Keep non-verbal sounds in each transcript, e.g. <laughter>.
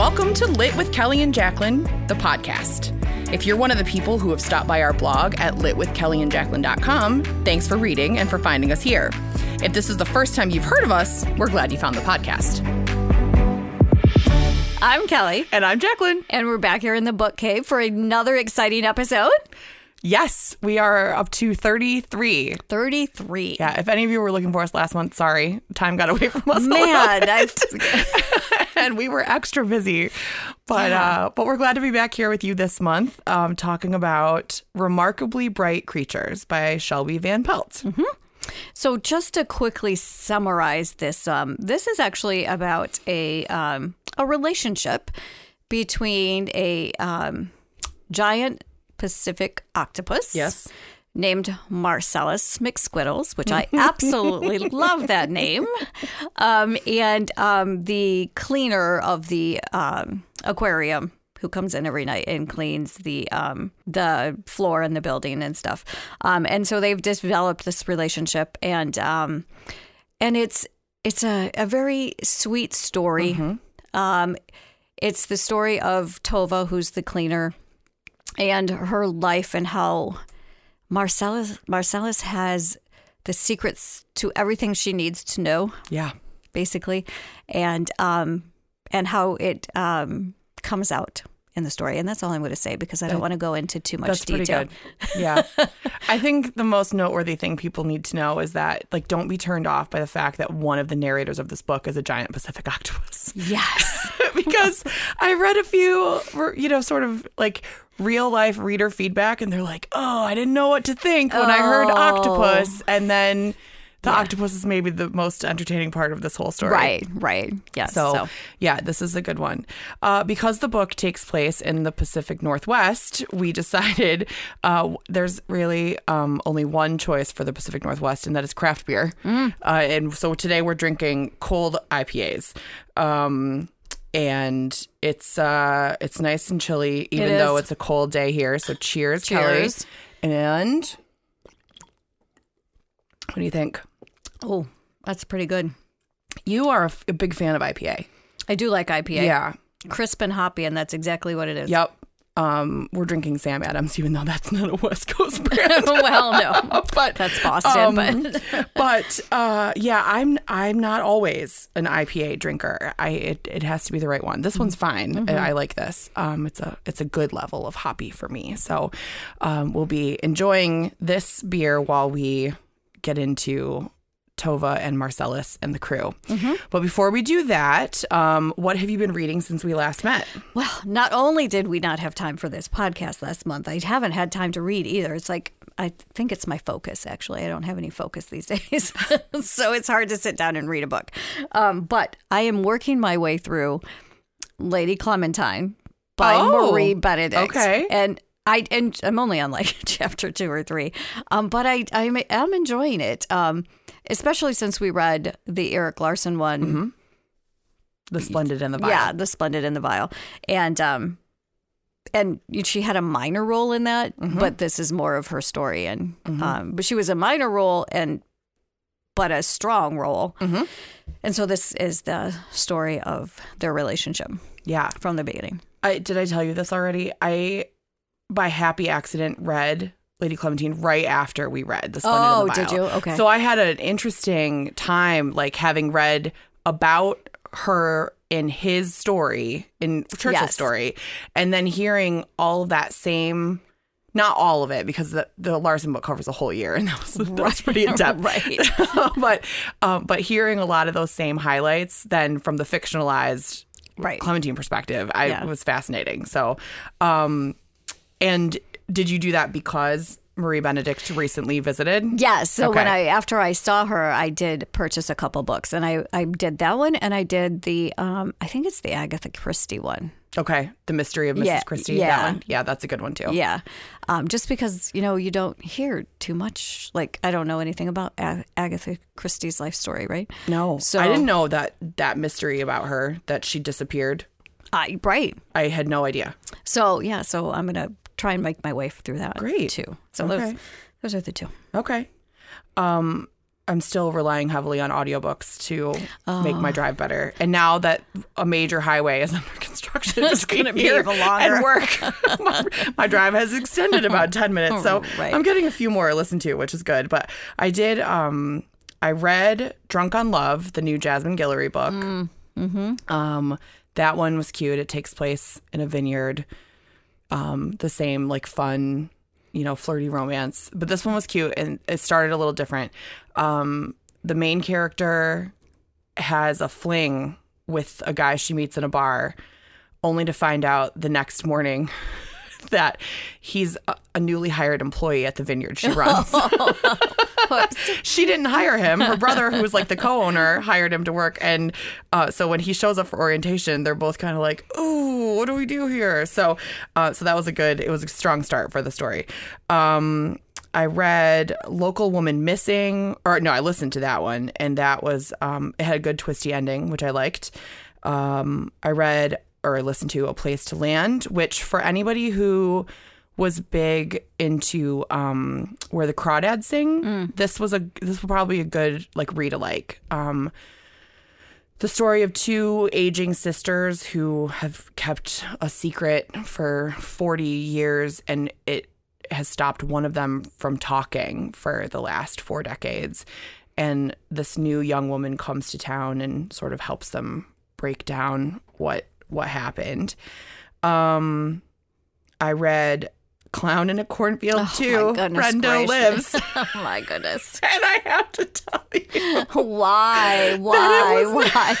Welcome to Lit with Kelly and Jacqueline, the podcast. If you're one of the people who have stopped by our blog at litwithkellyandjacqueline.com, thanks for reading and for finding us here. If this is the first time you've heard of us, we're glad you found the podcast. I'm Kelly, And I'm Jacqueline. and we're back here in the book cave for another exciting episode. Yes, we are up to 33. 33. Yeah, if any of you were looking for us last month, sorry, time got away from us. a Man, <laughs> and we were extra busy. But uh, but we're glad to be back here with you this month, um, talking about Remarkably Bright Creatures by Shelby Van Pelt. so just to quickly summarize this, um, this is actually about a um, a relationship between a um, giant Pacific octopus. Yes. named Marcellus McSquiddles, which I <laughs> absolutely love that name, um, and um, the cleaner of the um, aquarium who comes in every night and cleans the um, the floor in the building and stuff. Um, and so they've developed this relationship, and um, and it's it's a, a very sweet story. Um, it's the story of Tova, who's the cleaner, and her life and how Marcellus Marcellus has the secrets to everything she needs to know, Yeah. basically, and um and how it um comes out in the story. And that's all I'm going to say because I don't want to go into too much That's pretty detail. good. Yeah. <laughs> I think the most noteworthy thing people need to know is that, like, don't be turned off by the fact that one of the narrators of this book is a giant Pacific octopus. Yes. <laughs> because I read a few, you know, sort of like real life reader feedback, and they're like, "Oh, I didn't know what to think when I heard Oh. octopus," and then the octopus is maybe the most entertaining part of this whole story. right. Right. Yes. So, So, yeah, this is a good one. Uh, because the book takes place in the Pacific Northwest, we <laughs> decided uh, there's really um, only one choice for the Pacific Northwest, and that is craft beer. Mm. Uh, and so today we're drinking cold IPAs. Um, and it's uh it's nice and chilly even It though it's a cold day here so cheers, Cheers. Kelly. and what do you think oh, that's pretty good. you are a, f- a big fan of ipa I do like IPA. yeah Crisp and hoppy, and that's exactly what it is. Yep. Um, we're drinking Sam Adams, even though that's not a West Coast <laughs> brand. well, no. <laughs> but That's Boston, um, but <laughs> but uh, yeah, I'm I'm not always an IPA drinker. I it, it has to be the right one. This one's fine. Mm-hmm. I, I like this. Um, it's a it's a good level of hoppy for me. So, um, we'll be enjoying this beer while we get into. Tova and Marcellus and the crew. Mm-hmm. But before we do that, um, what have you been reading since we last met? Well, not only did we not have time for this podcast last month, I haven't had time to read either. It's like, I think it's my focus, actually. I don't have any focus these <laughs> days. <laughs> so it's hard to sit down and read a book. Um, but I am working my way through Lady Clementine by Oh, Marie Benedict. okay. And I and I'm only on like <laughs> chapter two or three, um, but I I'm, I'm enjoying it, um, especially since we read the Erik Larson one The Splendid and the Vile. yeah, the Splendid and the Vile, and um, and she had a minor role in that, but this is more of her story, and um, but she was a minor role and but a strong role, and so this is the story of their relationship Yeah. from the beginning. I did I tell you this already? I by happy accident read Lady Clementine right after we read The Splendid Oh, and the did you? Okay. So I had an interesting time like having read about her in his story, in Churchill's Yes. story, and then hearing all of that same not all of it because the, the Larson book covers a whole year and that was, that was pretty in depth. <laughs> Right. <laughs> but um, but hearing a lot of those same highlights then from the fictionalized Right. Clementine perspective, I Yeah. was fascinating. So, um, and did you do that because Marie Benedict recently visited? Yes. So when I after I saw her, I did purchase a couple books, and I I did that one, and I did the um I think it's the Agatha Christie one. Okay, The Mystery of Mrs. Yeah, Christie. yeah. That one. Yeah, that's a good one too. Yeah, um, just because you know you don't hear too much. Like I don't know anything about Ag- Agatha Christie's life story, right? No, So- I didn't know that that mystery about her that she disappeared. I right. I had no idea. So yeah, so I'm gonna try and make my way through that. Great. too. So Okay. those those are the two. Okay. Um, I'm still relying heavily on audiobooks to make my drive better. And now that a major highway is <laughs> under construction It's gonna be here even longer. and work. my, <laughs> my drive has extended about <laughs> 10 minutes. So Right. I'm getting a few more to listen to, which is good. But I did, um, I read Drunk on Love, the new Jasmine Guillory book. Um, that one was cute. It takes place in a vineyard. Um, the same like fun, you know, flirty romance. But this one was cute and it started a little different. Um, the main character has a fling with a guy she meets in a bar, only to find out the next morning <laughs> that he's a, newly hired employee at the vineyard she <laughs> runs. she didn't hire him. Her brother, who was like the co-owner, hired him to work. And uh, so when he shows up for orientation, they're both kind of like, "Oh, what do we do here?" So, uh, so that was a good. It was a strong start for the story. Um, I read Local Woman Missing, or no, I listened to that one, and that was um, it had a good twisty ending, which I liked. Um, I read or listen to A Place to Land, which for anybody who was big into um, where the crawdads sing, this was a this was probably a good like read alike. Um, the story of two aging sisters who have kept a secret for 40 years and it has stopped one of them from talking for the last four decades. And this new young woman comes to town and sort of helps them break down what what happened. Um, I read Clown in a Cornfield too. <laughs> Oh, my goodness Brenda lives. oh my goodness. and I have to tell you. Why? <laughs> Why? Why?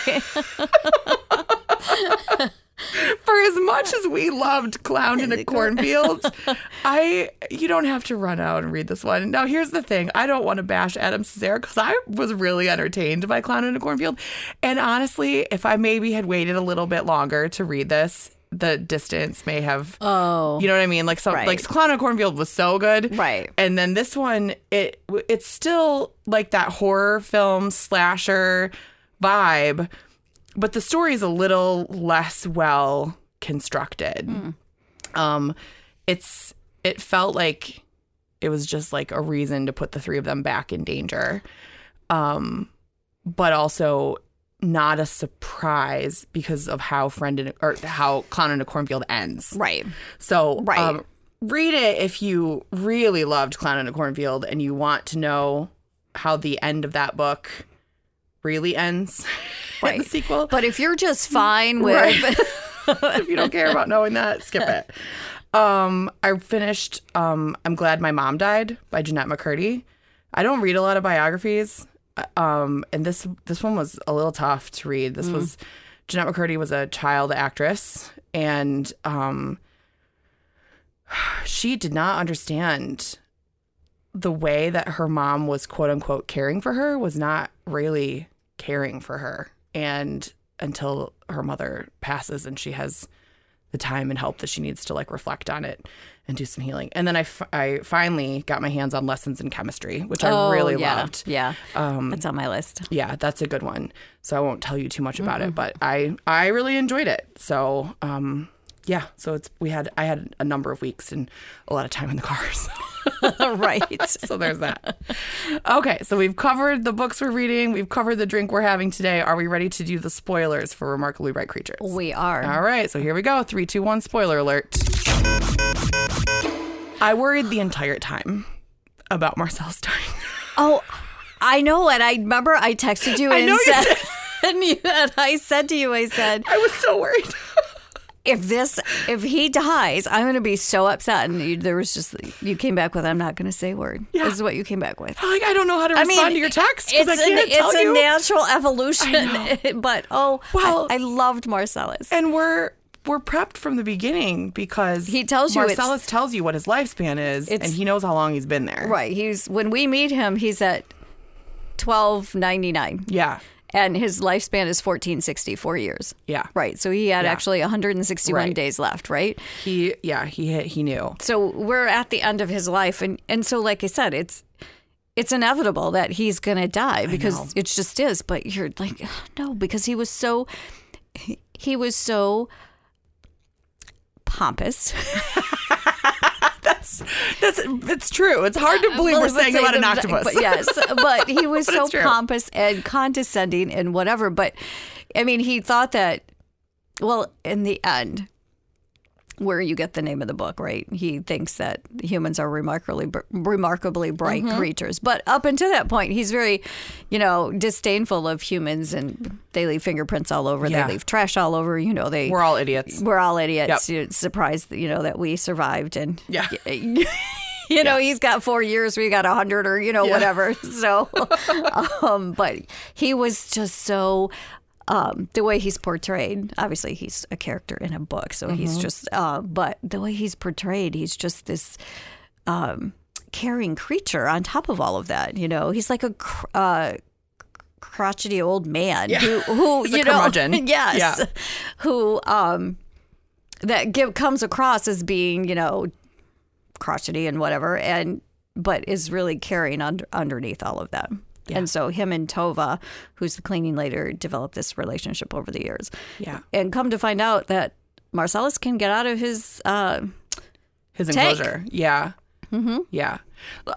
<laughs> <laughs> For as much as we loved Clown in a Cornfield, <laughs> I you don't have to run out and read this one. Now here's the thing: I don't want to bash Adam Cesare because I was really entertained by Clown in a Cornfield, and honestly, if I maybe had waited a little bit longer to read this, the distance may have. Oh. You know what I mean? Like some Right. like Clown in a Cornfield was so good, Right. And then this one, it it's still like that horror film slasher vibe, but the story is a little less well constructed. Um, it's it felt like it was just like a reason to put the three of them back in danger, um, but also not a surprise because of how friend in, or how clown in a cornfield ends. Right. So, Right. um, read it if you really loved Clown in a Cornfield and you want to know how the end of that book really ends. <laughs> in the sequel. But if you're just fine with Right. <laughs> if you don't care about knowing that, skip it. Um, I finished um, I'm Glad My Mom Died by Jennette McCurdy. I don't read a lot of biographies. Um, and this this one was a little tough to read. This was Jennette McCurdy was a child actress and um <sighs> she did not understand the way that her mom was quote unquote caring for her was not really caring for her and until her mother passes and she has the time and help that she needs to like reflect on it and do some healing and then I, f- I finally got my hands on lessons in chemistry which i Oh, really yeah. loved Yeah. um, That's on my list. yeah that's a good one so i won't tell you too much about it but i i really enjoyed it so um yeah. So it's we had i had a number of weeks and a lot of time in the cars <laughs> <laughs> right. <laughs> so there's that. Okay so we've covered the books we're reading. We've covered the drink we're having today. Are we ready to do the spoilers for remarkably bright creatures? We are. all right so here we go. Three two one spoiler alert. I worried the entire time about Marcellus dying Oh, I know. And I remember I texted you I and know you said, and, you, and I said to you, I said, i was so worried if this, if he dies, I'm going to be so upset. And you, there was just, you came back with, I'm not going to say a word. Yeah. This is what you came back with. like i don't know how to respond to your text because It's, i can't a, tell it's a natural evolution. <laughs> but oh, Well- I, I loved Marcellus. and we're we're prepped from the beginning because He tells you Marcellus tells you what his lifespan is, and he knows how long he's been there. Right. He's when we meet him, he's at twelve ninety nine, Yeah. And his lifespan is fourteen sixty four years. Yeah. Right. So he had Yeah. actually one hundred and sixty one Right. days left. Right. He yeah he he knew. So we're at the end of his life, and and so like I said, it's. It's inevitable that he's going to die because it just is. But you're like, <sighs> no, because he was so, he was so pompous. <laughs> That's it's true. It's hard to uh, believe Well, we're saying say about an octopus. But yes, but he <laughs> was But so pompous and condescending and whatever. But I mean, he thought that well, in the end, where you get the name of the book, right? He thinks that humans are remarkably remarkably bright Mm-hmm. creatures, but up until that point, he's very, you know, disdainful of humans, and they leave fingerprints all over, Yeah. they leave trash all over. You know, they We're all idiots. we're all idiots. You're surprised, you know, that we survived, and Yeah. <laughs> you know, he's got four years, we got a hundred, or you know, Yeah. whatever. <laughs> So, <laughs> um, but he was just so. Um, the way he's portrayed, obviously he's a character in a book, so he's Mm-hmm. just. Uh, but the way he's portrayed, he's just this um, caring creature. On top of all of that, you know, he's like a cr- uh, crotchety old man who, who <laughs> He's a you know, <laughs> yes, Yeah. who um, that give, comes across as being, you know, crotchety and whatever, and but is really caring under, underneath all of that. And so him and Tova, who's the cleaning lady, developed this relationship over the years. Yeah. And come to find out that Marcellus can get out of his uh, His Tank. enclosure. Yeah. Mm-hmm. Yeah.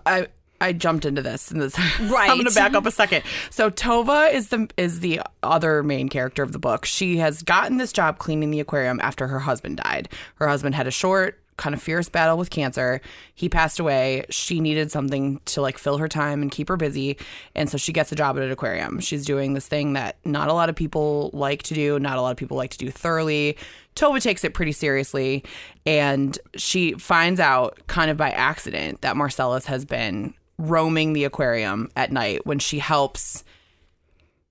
I I jumped into this and this <laughs> Right. I'm gonna <laughs> back up a second. So Tova is the is the other main character of the book. She has gotten this job cleaning the aquarium after her husband died. Her husband had a short, kind of fierce battle with cancer. He passed away. She needed something to like fill her time and keep her busy. And so she gets a job at an aquarium. She's doing this thing that not a lot of people like to do, not a lot of people like to do thoroughly. Tova takes it pretty seriously and she finds out kind of by accident that Marcellus has been roaming the aquarium at night when she helps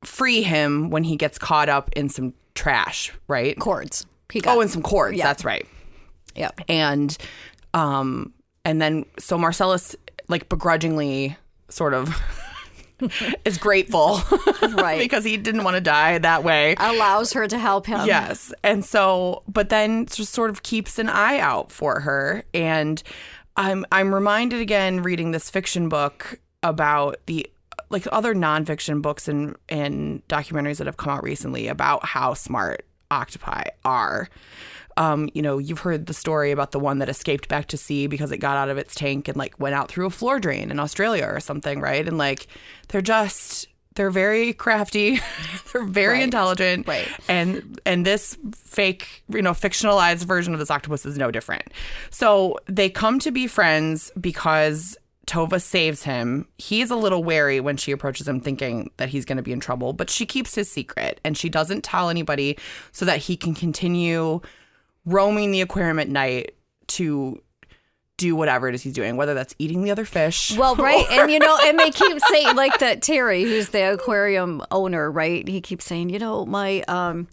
free him when he gets caught up in some trash, right? cords. He oh, got, Oh, and some cords. Yeah. That's right. Yeah. And um and then so Marcellus like begrudgingly sort of <laughs> is grateful <laughs> Right. because he didn't want to die that way. Allows her to help him. Yes. And so, but then just sort of keeps an eye out for her. And I'm I'm reminded again reading this fiction book about the like other nonfiction books and and documentaries that have come out recently about how smart octopi are. Um, you know, you've heard the story about the one that escaped back to sea because it got out of its tank and like went out through a floor drain in Australia or something, right? And like they're just they're very crafty, <laughs> they're very Right. intelligent, Right. and and this fake you know fictionalized version of this octopus is no different so they come to be friends because tova saves him he's a little wary when she approaches him thinking that he's going to be in trouble but she keeps his secret and she doesn't tell anybody so that he can continue roaming the aquarium at night to do whatever it is he's doing whether that's eating the other fish Well, right, and you know, and they <laughs> keep saying like that Terry, who's the aquarium owner, right? He keeps saying, you know, my um,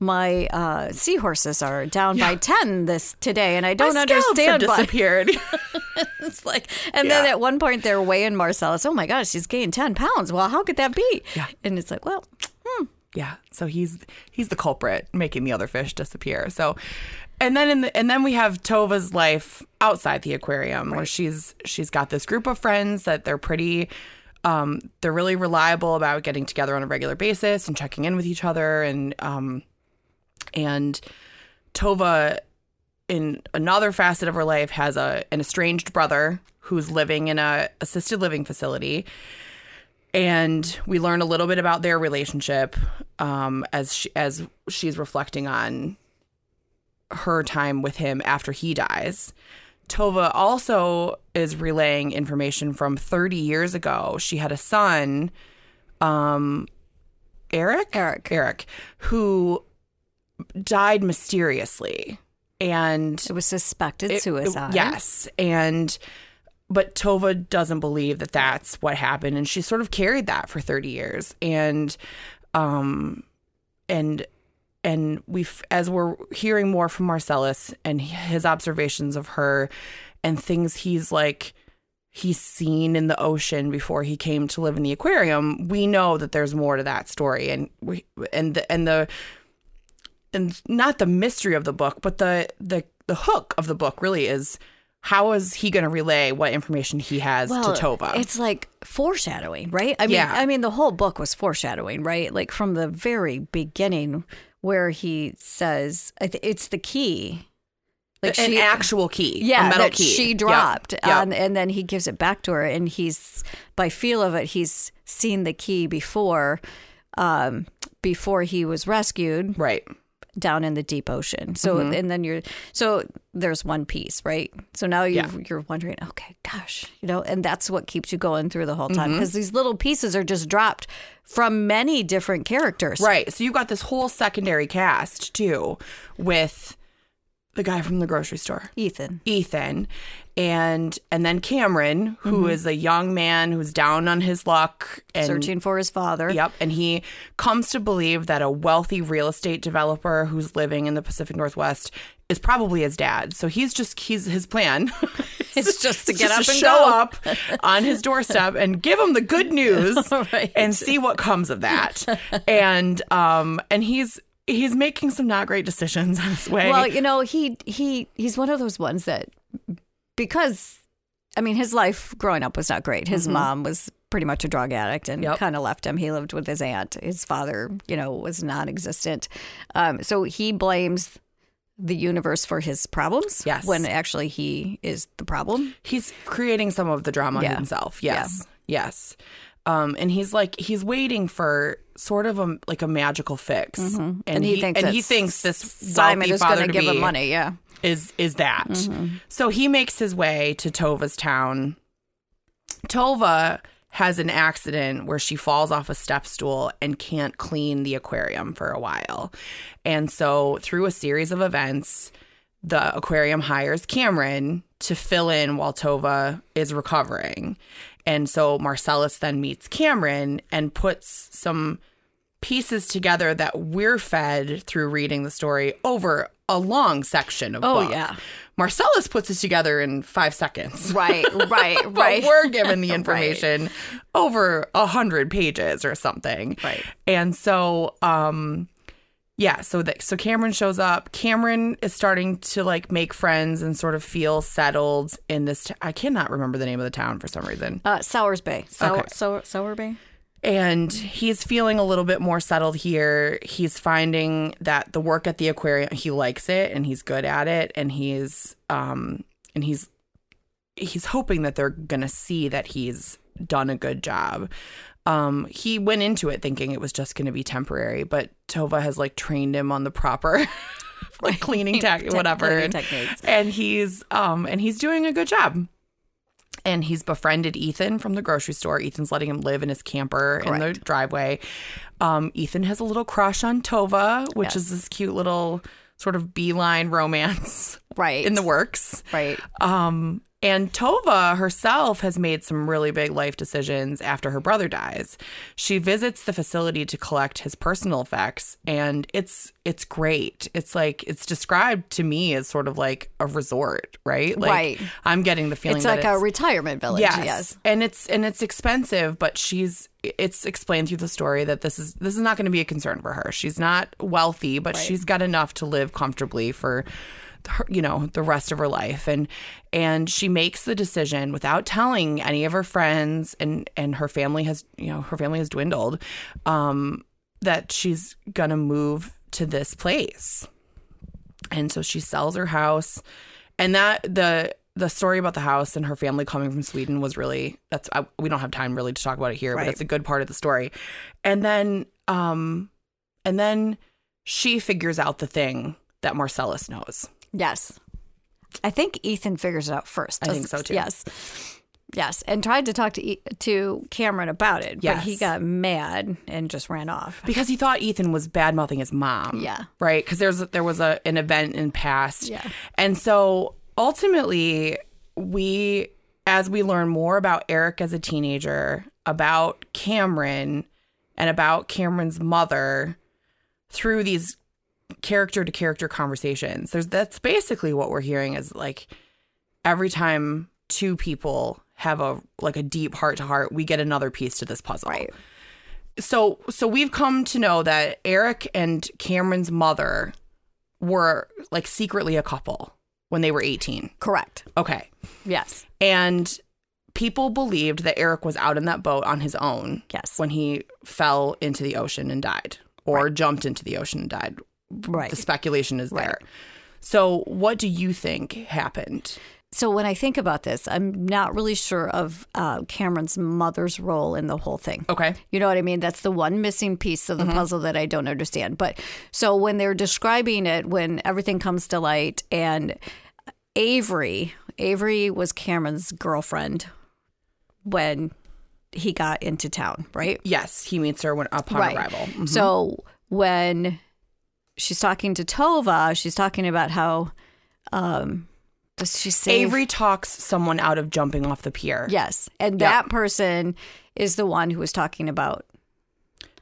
my uh, seahorses are down by ten this today, and I don't have understand why. disappeared <laughs> <laughs> It's like, and then at one point they're weighing Marcellus. Oh my gosh, she's gained ten pounds. Well, how could that be? Yeah. and it's like, well, Yeah, so he's he's the culprit making the other fish disappear. So and then in the, and then we have Tova's life outside the aquarium where she's she's got this group of friends that they're pretty um they're really reliable about getting together on a regular basis and checking in with each other. And um and Tova in another facet of her life has a an estranged brother who's living in a assisted living facility and we learn a little bit about their relationship um, as she, as she's reflecting on her time with him after he dies. Tova also is relaying information from 30 years ago. She had a son, um, Eric. Eric. Eric, who died mysteriously, and it was suspected it- it- suicide. yes, and but Tova doesn't believe that that's what happened, and she sort of carried that for thirty years, and um, and and we as we're hearing more from Marcellus and his observations of her and things he's like he's seen in the ocean before he came to live in the aquarium we know that there's more to that story. And we and the and the and not the mystery of the book but the the the hook of the book really is how is he going to relay what information he has to Tova It's like foreshadowing, right? I mean, Yeah. I mean, the whole book was foreshadowing, right? Like from the very beginning, where he says, "It's the key." Like an she- actual key yeah, a metal that key she Yep. dropped, Yep. um, and then he gives it back to her, and he's by feel of it, he's seen the key before, um, before he was rescued, right down in the deep ocean. So Mm-hmm. and then you're so there's one piece, right? So now you Yeah. you're wondering, okay, gosh, you know, and that's what keeps you going through the whole time Mm-hmm. because these little pieces are just dropped from many different characters. Right. So you've got this whole secondary cast too with the guy from the grocery store. Ethan. Ethan and and then Cameron, who is a young man who's down on his luck and Searching for his father. Yep, and he comes to believe that a wealthy real estate developer who's living in the Pacific Northwest is probably his dad. So he's just he's his plan. <laughs> It's just to <laughs> get up to and show go. up on his doorstep and give him the good <laughs> news Right. and see what comes of that. and um and he's he's making some not great decisions on his way. Well, you know, he he he's one of those ones that because I mean, his life growing up was not great. His mom was pretty much a drug addict and Mm-hmm. Yep. kind of left him. He lived with his aunt. His father, you know, was non-existent. Um, so he blames the universe for his problems. Yes. when actually he is the problem. he's creating some of the drama Yeah. himself. Yes. Yes. Um, and he's like he's waiting for sort of a like a magical fix, and, Mm-hmm. And he thinks and he thinks this Simon is going to to give him money. Yeah, is is that. Mm-hmm. So he makes his way to Tova's town. Tova has an accident where she falls off a step stool and can't clean the aquarium for a while. And so through a series of events, the aquarium hires Cameron to fill in while Tova is recovering. And so Marcellus then meets Cameron and puts some pieces together that we're fed through reading the story over a long section of Oh, book. yeah. Marcellus puts it together in five seconds. <laughs> right, <laughs> right, right. we're given the <laughs> information over a hundred pages or something. Right. And so, um, yeah, so that so Cameron shows up. Cameron is starting to like make friends and sort of feel settled in this. T- I cannot remember the name of the town for some reason. Uh, Sowell Bay. Sour, Okay. Sour, Sour Bay. And he's feeling a little bit more settled here. He's finding that the work at the aquarium, he likes it and he's good at it. And he's, um, and he's, he's hoping that they're going to see that he's done a good job. Um, he went into it thinking it was just going to be temporary, but Tova has like trained him on the proper <laughs> like cleaning tech, whatever. cleaning and, techniques. and he's, um, and he's doing a good job and he's befriended Ethan from the grocery store. Ethan's letting him live in his camper in the driveway. Um, Ethan has a little crush on Tova, which Yes. is this cute little sort of beeline romance Right. in the works. right. Um, and Tova herself has made some really big life decisions after her brother dies. She visits the facility to collect his personal effects, and it's it's great. It's like it's described to me as sort of like a resort, right? Like Right. I'm getting the feeling It's like a retirement village. Yes. Yes. And it's and it's expensive, but she's it's explained through the story that this is this is not going to be a concern for her. She's not wealthy, but she's got enough to live comfortably for her, you know, the rest of her life. And and she makes the decision without telling any of her friends and and her family has, you know, her family has dwindled um that she's going to move to this place. And so she sells her house. And that the the story about the house and her family coming from sweden was really that's I, we don't have time really to talk about it here Right. but it's a good part of the story. And then um and then she figures out the thing that marcellus knows Yes. I think Ethan figures it out first. I think so, too. Yes. Yes, and tried to talk to E- to Cameron about it, but he got mad and just ran off. because he thought ethan was bad mouthing his mom Yeah. right because there's there was a an event in past Yeah. and so ultimately we as we learn more about eric as a teenager about cameron and about cameron's mother through these character to character conversations there's that's basically what we're hearing is like every time two people have a like a deep heart to heart we get another piece to this puzzle Right. so so we've come to know that Eric and Cameron's mother were like secretly a couple when they were 18. Correct. Okay. Yes. And people believed that Eric was out in that boat on his own Yes. when he fell into the ocean and died or jumped into the ocean and died. Right. The speculation is there. So what do you think happened? So when I think about this, I'm not really sure of uh, Cameron's mother's role in the whole thing. Okay. You know what I mean? That's the one missing piece of the puzzle that I don't understand. But so when they're describing it, when everything comes to light, and Avery, Avery was Cameron's girlfriend when he got into town, right? Yes, he meets her when upon right. arrival. Mhm. So when she's talking to Tova, she's talking about how, um, does she say Avery talks someone out of jumping off the pier. Yes, and Yep. that person is the one who was talking about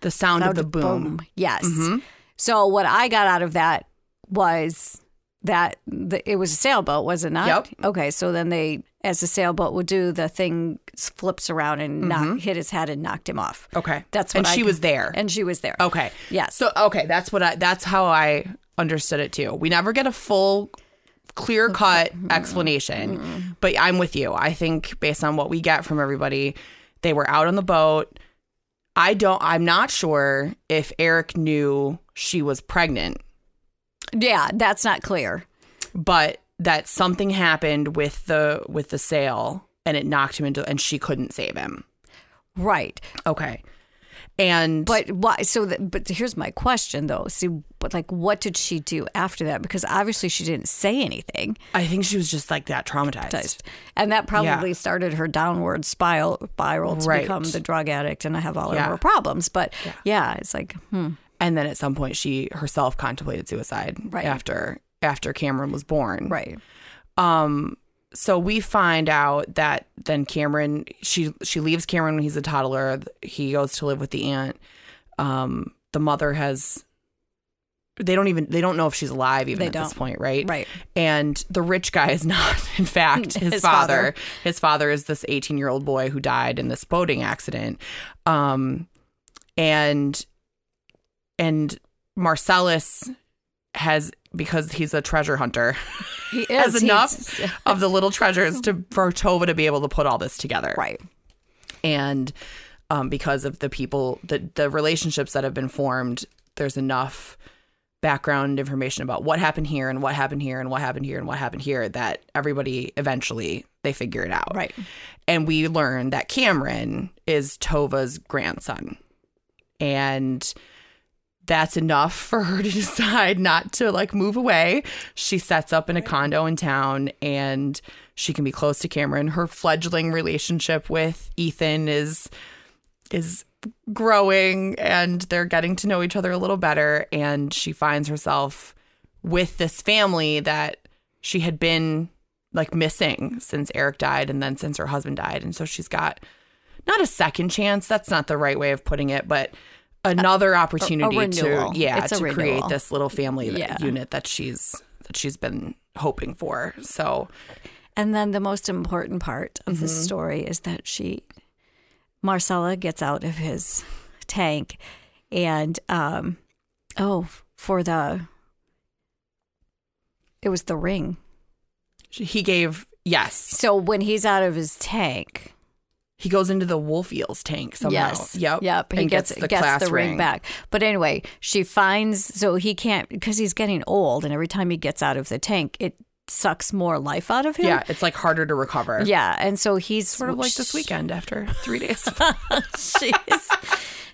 The sound, of the boom. Yes. Mhm. So what I got out of that was that the, it was a sailboat, was it not? Yep. Okay, so then they, as the sailboat would do, the thing flips around and knock, mm-hmm. hit his head and knocked him off. Okay. That's what and I she can- was there. And she was there. okay. Yes. So okay, that's what I that's how I understood it too. We never get a full clear cut mm-hmm. explanation. Mm-hmm. But I'm with you. I think based on what we get from everybody, they were out on the boat. I don't I'm not sure if Eric knew she was pregnant, yeah, that's not clear. but that something happened with the with the sail and it knocked him into and she couldn't save him. Right. Okay. And But why? So, that, but here's my question though. See, but like, what did she do after that? Because obviously she didn't say anything. I think she was just like that traumatized. And that probably started her downward spiral, spiral to Right. become the drug addict and I have all Yeah. of her problems. But yeah, it's like, hmm. And then at some point, she herself contemplated suicide Right. after after Cameron was born. Right. Um. So we find out that then Cameron she she leaves Cameron when he's a toddler. He goes to live with the aunt. Um. The mother has. They don't even they don't know if she's alive even They at this don't. point, right? Right. And the rich guy is not, <laughs> in fact, <laughs> his, His father. father. His father is this 18 year old boy who died in this boating accident. Um, and and Marcellus has because he's a treasure hunter He <laughs> has enough <laughs> of the little treasures to for Tova to be able to put all this together, Right. and um, because of the people, the the relationships that have been formed, there's enough background information about what happened here and what happened here and what happened here and what happened here that everybody eventually they figure it out. Right. And we learn that Cameron is Tova's grandson. And that's enough for her to <laughs> decide not to like move away. She sets up in a condo in town and she can be close to Cameron. Her fledgling relationship with Ethan is is growing and they're getting to know each other a little better and she finds herself with this family that she had been like missing since Eric died and then since her husband died and so she's got not a second chance that's not the right way of putting it but another opportunity to yeah a to create this little family Yeah. unit that she's that she's been hoping for so And then the most important part of Mm-hmm. this story is that she, Marcella, gets out of his tank, and um, oh, for the, it was the ring. he gave yes So when he's out of his tank, he goes into the wolf eels tank somehow yes, yep yep, he and gets the gets class the ring back. But anyway, she finds so he can't because he's getting old, and every time he gets out of the tank, it sucks more life out of him. yeah it's like harder to recover Yeah, and so he's sort of like this weekend after three days <laughs> She's,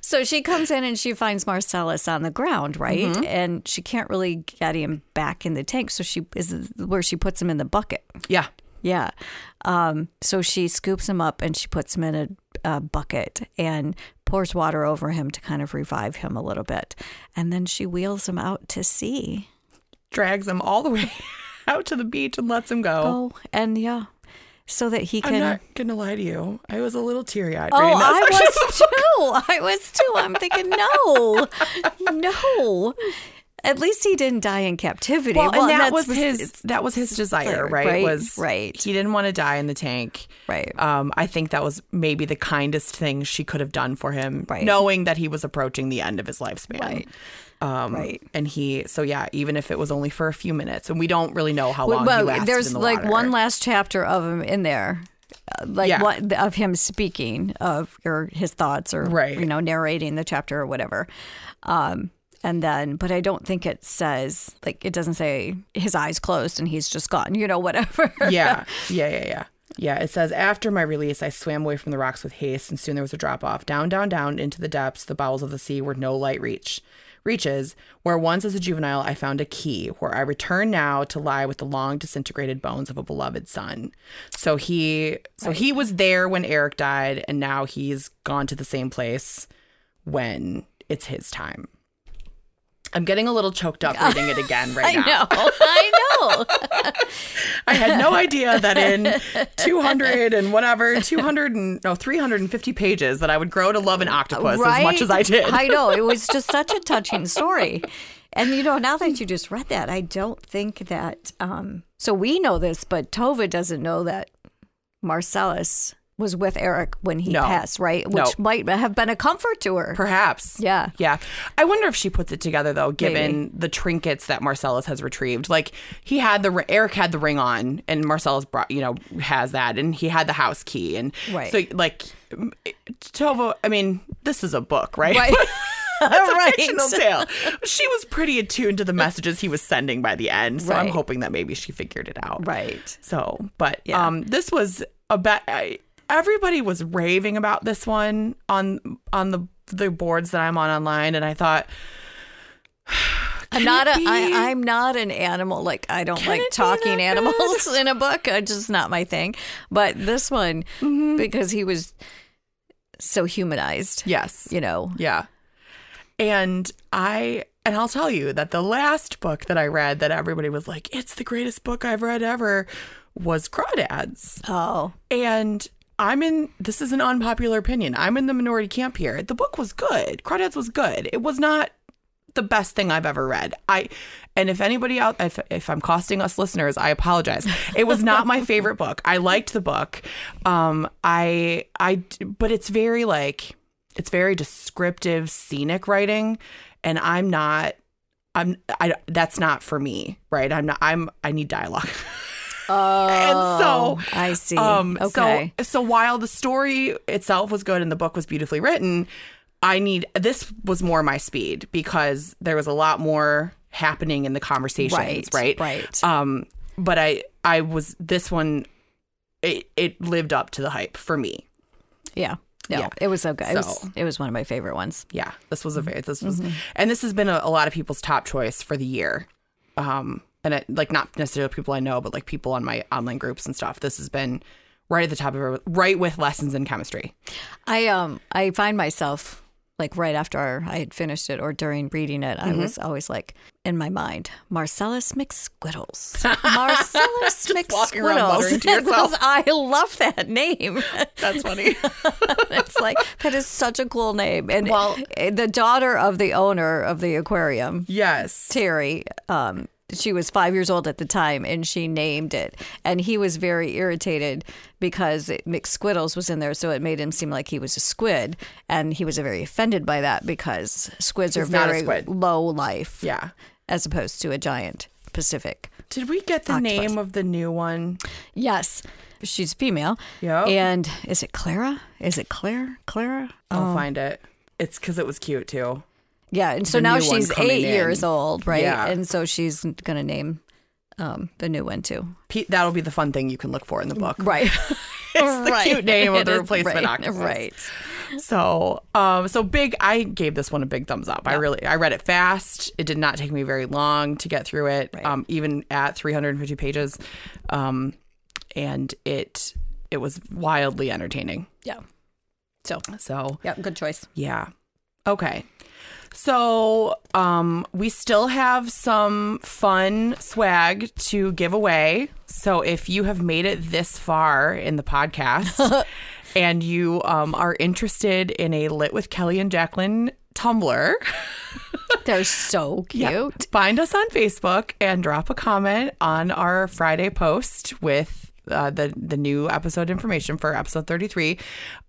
so she comes in and she finds Marcellus on the ground, right? Mm-hmm. And she can't really get him back in the tank, so she is where she puts him in the bucket. yeah Yeah. Um, so she scoops him up and she puts him in a, a bucket and pours water over him to kind of revive him a little bit, and then she wheels him out to sea. drags him all the <laughs> way out to the beach and lets him go Oh, and yeah, so that he can. I'm not gonna lie to you. I was a little teary eyed. Oh, I <laughs> was too. I was too. I'm thinking, no, no. At least he didn't die in captivity. Well, and that was his. That was his desire, right? right, Was right. He didn't want to die in the tank. Right. Um, I think that was maybe the kindest thing she could have done for him, Right. knowing that he was approaching the end of his lifespan. Right. Um, Right. And he, so yeah, even if it was only for a few minutes, and we don't really know how Well, long well, there's the like water. one last chapter of him in there, uh, like Yeah. what of him speaking of or his thoughts or Right. you know narrating the chapter or whatever. Um, And then, but I don't think it says, like, it doesn't say his eyes closed and he's just gone, you know, whatever. <laughs> yeah, <laughs> yeah, yeah, yeah. Yeah, it says after my release, I swam away from the rocks with haste, and soon there was a drop off down, down, down into the depths, the bowels of the sea, where no light reach reaches. Where once as a juvenile I found a key, where I return now to lie with the long disintegrated bones of a beloved son. So he, so he was there when Eric died, and now he's gone to the same place when it's his time. I'm getting a little choked up reading it again right now. <laughs> I now. know. I know. <laughs> I had no idea that in <laughs> 200 and whatever, 200 and no, 350 pages that I would grow to love an octopus as much as I did. I know. It was just such a touching story. And you know, now that you just read that, I don't think that um so we know this, but Tova doesn't know that Marcellus was with Eric when he No. passed, right? No. Which might have been a comfort to her. Perhaps. Yeah. Yeah. I wonder if she puts it together though, given the trinkets that Marcellus has retrieved. Like he had the Eric had the ring on, and Marcellus brought you know has that, and he had the house key, and Right. so like Tovo. I mean, this is a book, right? Right. <laughs> It's a <laughs> Right. fictional tale. She was pretty attuned to the messages he was sending by the end, so I'm hoping that maybe she figured it out. Right. So, but Yeah. um, this was a bet. Everybody was raving about this one on on the the boards that I'm on online, and I thought, <sighs> I'm not a. I, I'm not an animal. Like I don't Can like talking animals <laughs> in a book. It's just not my thing. But this one, Mm-hmm. because he was so humanized, yes, you know. yeah, and I. And I'll tell you that the last book that I read that everybody was like, it's the greatest book I've read ever was Crawdads. Oh, And I'm in, this is an unpopular opinion. I'm in the minority camp here. The book was good. Crawdads was good. It was not the best thing I've ever read. I, and if anybody out, if, if I'm costing us listeners, I apologize. It was not my favorite <laughs> book. I liked the book. Um, I, I, but it's very like, it's very descriptive, scenic writing. And I'm not, I'm, I, that's not for me, right? I'm not, I'm, I need dialogue. <laughs> oh, so, I see. Um, okay, So, so while the story itself was good and the book was beautifully written, I need this was more my speed because there was a lot more happening in the conversations, Right, right? right. Um, but I, I was this one. It it lived up to the hype for me. yeah, no, yeah. it was so good. It was it was one of my favorite ones. Yeah, this was a Mm-hmm. very this was, and this has been a, a lot of people's top choice for the year. Um, and it, like not necessarily people I know, but like people on my online groups and stuff. This has been right at the top of it, right with lessons in chemistry. I um I find myself like right after I had finished it or during reading it, Mm-hmm. I was always like in my mind, Marcellus McSquiddles. <laughs> Marcellus McSquiddles. Because <laughs> I love that name. <laughs> That's funny. it's like that is such a cool name. And Well- the daughter of the owner of the aquarium, yes. Terry, um, she was five years old at the time and she named it. And he was very irritated because it, McSquiddles was in there, so it made him seem like he was a squid. And he was very offended by that because squids are He's not a very squid. low life Yeah. as opposed to a giant Pacific. Did we get the Octopus. name of the new one? Yes. She's female. Yep. And is it Clara? Is it Claire? Clara? I'll oh. find it. It's because it was cute too. Yeah, and so now she's eight in. years old, right? Yeah. And so she's going to name um, the new one too. Pete, that'll be the fun thing you can look for in the book. <laughs> Right. <laughs> It's the cute name of the <laughs> replacement right, octopus. Right. So, um, so big. I gave this one a big thumbs up. I really, I read it fast. It did not take me very long to get through it, Right. um, even at 350 pages, um, and it it was wildly entertaining. Yeah. So, So, yeah, good choice. yeah, okay. So, um, we still have some fun swag to give away. So, if you have made it this far in the podcast <laughs> and you um, are interested in a Lit with Kelly and Jacqueline tumbler, <laughs> They're so cute. find us on Facebook and drop a comment on our Friday post with uh, the the new episode information for episode 33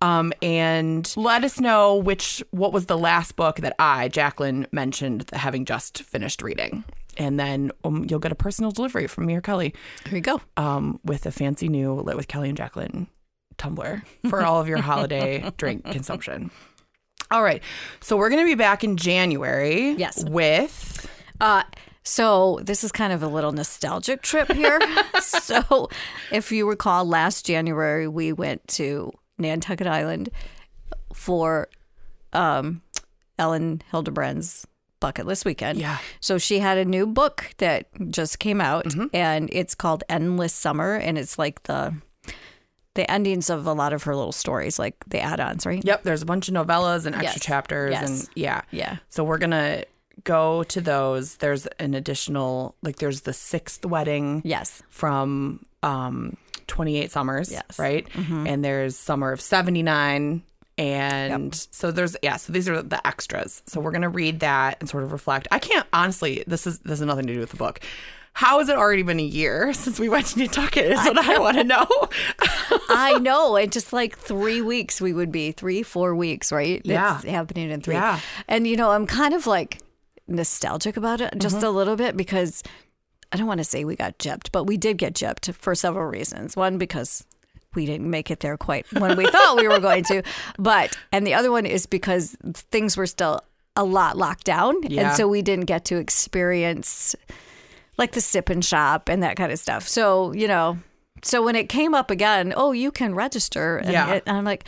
um, and let us know which what was the last book that I Jacqueline mentioned having just finished reading and then um, you'll get a personal delivery from me or Kelly Here you go. um, with a fancy new lit with Kelly and Jacqueline tumbler for all of your holiday <laughs> drink consumption All right. So we're going to be back in January. Yes. With Uh, so this is kind of a little nostalgic trip here. <laughs> so if you recall, last January we went to Nantucket Island for um, Elin Hilderbrand's bucket list weekend. Yeah. So she had a new book that just came out, Mm-hmm. and it's called Endless Summer, and it's like the the endings of a lot of her little stories, like the add-ons, right? Yep, there's a bunch of novellas and extra Yes. chapters Yes. and yeah. Yeah. So we're going to go to those. There's an additional like there's the sixth wedding Yes. from um 28 summers, Yes. right? And there's summer of 79 and so there's yeah, so these are the extras. So we're going to read that and sort of reflect. I can't honestly, this is this has nothing to do with the book. How has it already been a year <laughs> since we went to Nantucket? Is what I want to know. <laughs> I know. It just like three weeks we would be three, four weeks, right? Yeah. It's happening in three. Yeah. And you know, I'm kind of like nostalgic about it just Mm-hmm. a little bit because I don't want to say we got gypped, but we did get gypped for several reasons. One, because we didn't make it there quite when we thought we were going to. <laughs> But and the other one is because things were still a lot locked down. Yeah. And so we didn't get to experience like the sip and shop and that kind of stuff. So, you know, so when it came up again, oh, you can register. And, Yeah. it- and I'm like,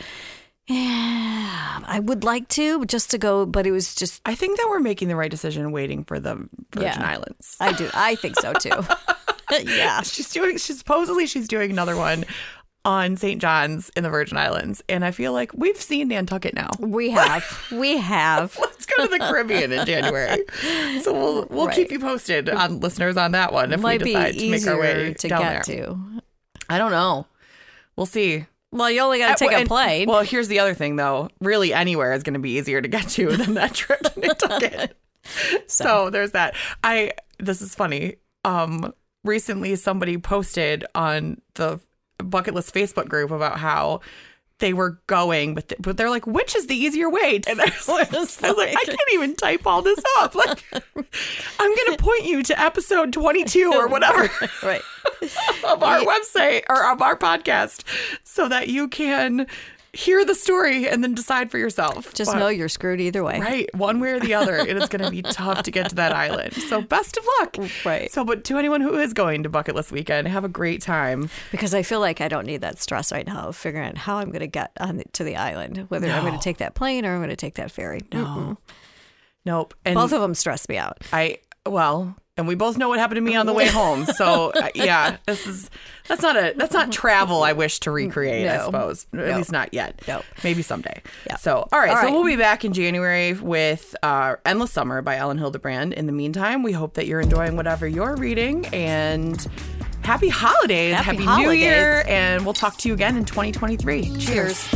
yeah, I would like to just to go, but it was just, I think that we're making the right decision waiting for the Virgin Yeah. Islands. I do, I think so too. <laughs> yeah. She's doing she's supposedly she's doing another one on St. John's in the Virgin Islands. And I feel like we've seen Nantucket now. We have, we have. <laughs> Let's go to the Caribbean in January. So we'll we'll Right. keep you posted on listeners on that one if Might we decide to make our way to down get there. to. I don't know. We'll see. Well, you only got to take Uh, a plane. Well, here's the other thing though. Really anywhere is going to be easier to get to than that trip <laughs> to Nantucket. <laughs> so there's that. I this is funny. Um recently somebody posted on the bucket list Facebook group about how they were going, but, but they're like, which is the easier way? And I was like, I, was like, I can't even type all this <laughs> up. Like, I'm going to point you to episode 22 or whatever right. <laughs> of our website or of our podcast so that you can hear the story and then decide for yourself. Just But- know you're screwed either way. Right, one way or the other, it is going to be <laughs> tough to get to that island. So best of luck. Right. So, but to anyone who is going to bucket list weekend, have a great time. Because I feel like I don't need that stress right now of figuring out how I'm going to get on the, to the island, whether I'm going to take that plane or I'm going to take that ferry. No. Nope. And Both of them stress me out. I well, and we both know what happened to me on the way <laughs> home. So uh, yeah, this is that's not a that's not travel I wish to recreate. I suppose at No. least not yet. No. maybe someday. Yeah. So all right, All so right. we'll be back in January with uh, "Endless Summer" by Elin Hilderbrand. In the meantime, we hope that you're enjoying whatever you're reading and. Happy holidays, Happy New holidays. Year, and we'll talk to you again in 2023. Cheers.